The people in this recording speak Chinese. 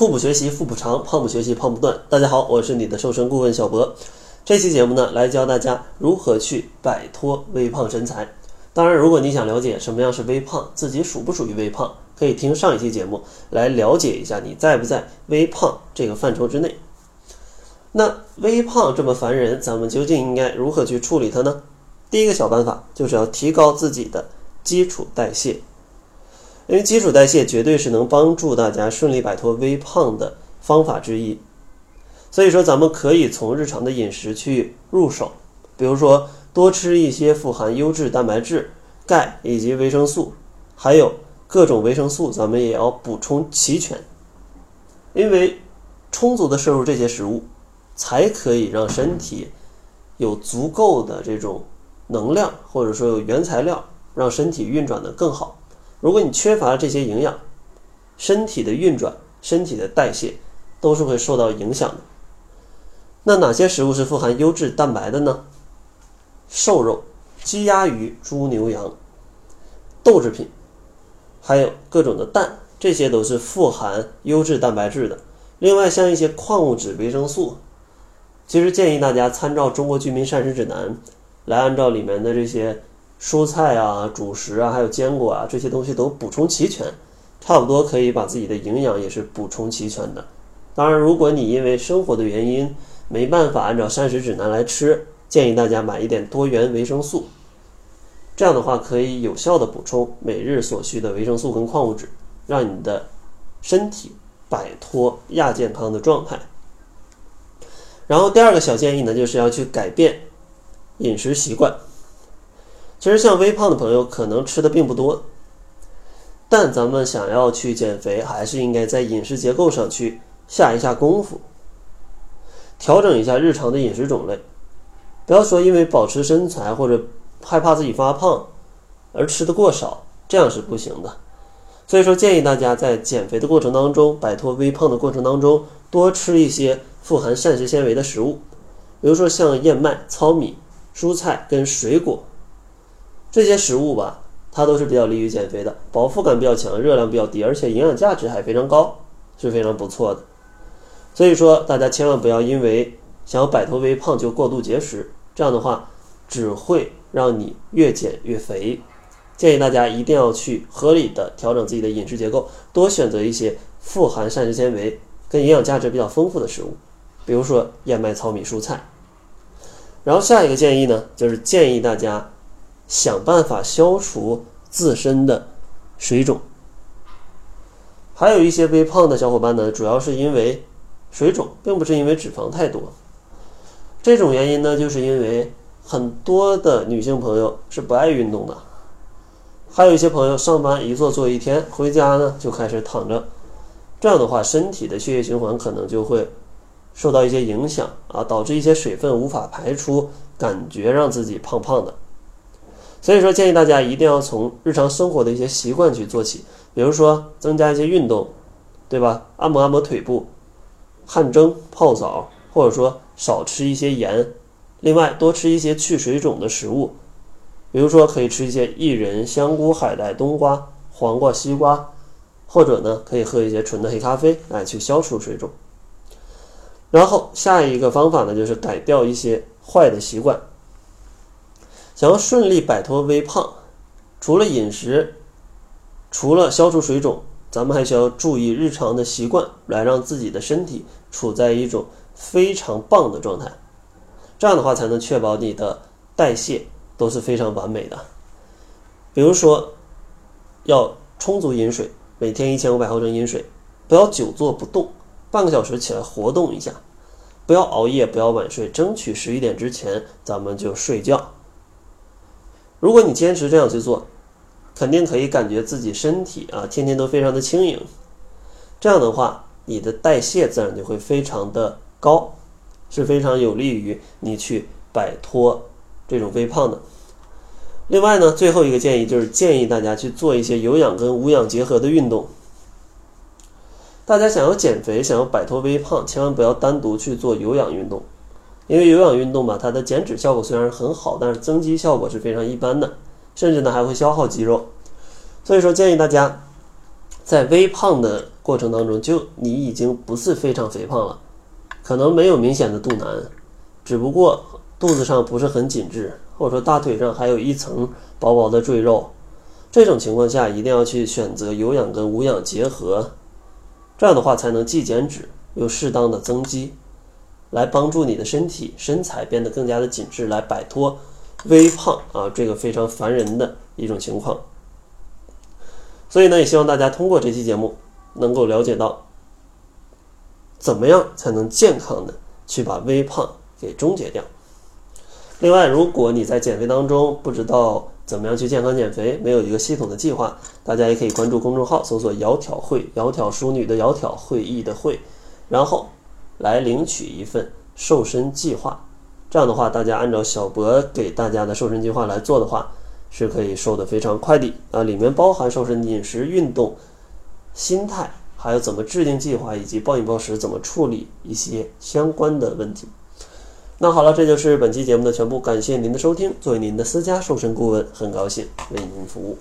腹部学习腹部长，胖不学习胖不断。大家好，我是你的瘦身顾问小博。这期节目呢，来教大家如何去摆脱微胖身材。当然，如果你想了解什么样是微胖，自己属不属于微胖，可以听上一期节目来了解一下你在不在微胖这个范畴之内。那微胖这么烦人，咱们究竟应该如何去处理它呢？第一个小办法就是要提高自己的基础代谢。因为基础代谢绝对是能帮助大家顺利摆脱微胖的方法之一，所以说咱们可以从日常的饮食去入手，比如说多吃一些富含优质蛋白质、钙以及维生素，还有各种维生素，咱们也要补充齐全。因为充足的摄入这些食物，才可以让身体有足够的这种能量，或者说有原材料，让身体运转的更好。如果你缺乏这些营养，身体的运转、身体的代谢都是会受到影响的。那哪些食物是富含优质蛋白的呢？瘦肉、鸡鸭鱼、猪牛羊、豆制品，还有各种的蛋，这些都是富含优质蛋白质的。另外，像一些矿物质、维生素，其实建议大家参照《中国居民膳食指南》来按照里面的这些。蔬菜啊、主食啊，还有坚果啊，这些东西都补充齐全，差不多可以把自己的营养也是补充齐全的。当然，如果你因为生活的原因没办法按照膳食指南来吃，建议大家买一点多元维生素，这样的话可以有效的补充每日所需的维生素跟矿物质，让你的身体摆脱亚健康的状态。然后第二个小建议呢，就是要去改变饮食习惯。其实像微胖的朋友可能吃的并不多，但咱们想要去减肥，还是应该在饮食结构上去下一下功夫，调整一下日常的饮食种类。不要说因为保持身材或者害怕自己发胖而吃的过少，这样是不行的。所以说，建议大家在减肥的过程当中，摆脱微胖的过程当中，多吃一些富含膳食纤维的食物，比如说像燕麦、糙米、蔬菜跟水果。这些食物吧，它都是比较利于减肥的，饱腹感比较强，热量比较低，而且营养价值还非常高，是非常不错的。所以说，大家千万不要因为想要摆脱微胖就过度节食，这样的话只会让你越减越肥。建议大家一定要去合理的调整自己的饮食结构，多选择一些富含膳食纤维跟营养价值比较丰富的食物，比如说燕麦、糙米、蔬菜。然后下一个建议呢，就是建议大家。想办法消除自身的水肿。还有一些微胖的小伙伴呢，主要是因为水肿，并不是因为脂肪太多。这种原因呢，就是因为很多的女性朋友是不爱运动的，还有一些朋友上班一坐坐一天，回家呢就开始躺着，这样的话，身体的血液循环可能就会受到一些影响啊，导致一些水分无法排出，感觉让自己胖胖的。所以说，建议大家一定要从日常生活的一些习惯去做起，比如说增加一些运动，对吧？按摩按摩腿部，汗蒸、泡澡，或者说少吃一些盐。另外，多吃一些去水肿的食物，比如说可以吃一些薏仁、香菇、海带、冬瓜、黄瓜、西瓜，或者呢，可以喝一些纯的黑咖啡来去消除水肿。然后下一个方法呢，就是改掉一些坏的习惯。想要顺利摆脱微胖，除了饮食，除了消除水肿，咱们还需要注意日常的习惯，来让自己的身体处在一种非常棒的状态。这样的话，才能确保你的代谢都是非常完美的。比如说，要充足饮水，每天一千五百毫升饮水，不要久坐不动，半个小时起来活动一下，不要熬夜，不要晚睡，争取十一点之前咱们就睡觉。如果你坚持这样去做，肯定可以感觉自己身体啊，天天都非常的轻盈。这样的话，你的代谢自然就会非常的高，是非常有利于你去摆脱这种微胖的。另外呢，最后一个建议就是建议大家去做一些有氧跟无氧结合的运动。大家想要减肥，想要摆脱微胖，千万不要单独去做有氧运动。因为有氧运动吧，它的减脂效果虽然很好，但是增肌效果是非常一般的，甚至呢还会消耗肌肉。所以说，建议大家在微胖的过过程当中，就你已经不是非常肥胖了，可能没有明显的肚腩，只不过肚子上不是很紧致，或者说大腿上还有一层薄薄的赘肉。这种情况下，一定要去选择有氧跟无氧结合，这样的话才能既减脂又适当的增肌，来帮助你的身体身材变得更加的紧致，来摆脱微胖啊这个非常烦人的一种情况。所以呢，也希望大家通过这期节目能够了解到，怎么样才能健康的去把微胖给终结掉。另外，如果你在减肥当中不知道，怎么样去健康减肥？没有一个系统的计划，大家也可以关注公众号，搜索“窈窕会”，窈窕淑女的窈窕，会议的会，然后来领取一份瘦身计划。这样的话，大家按照小博给大家的瘦身计划来做的话，是可以瘦得非常快的啊！里面包含瘦身饮食、运动、心态，还有怎么制定计划，以及暴饮暴食怎么处理一些相关的问题。那好了，这就是本期节目的全部。感谢您的收听。作为您的私家瘦身顾问，很高兴为您服务。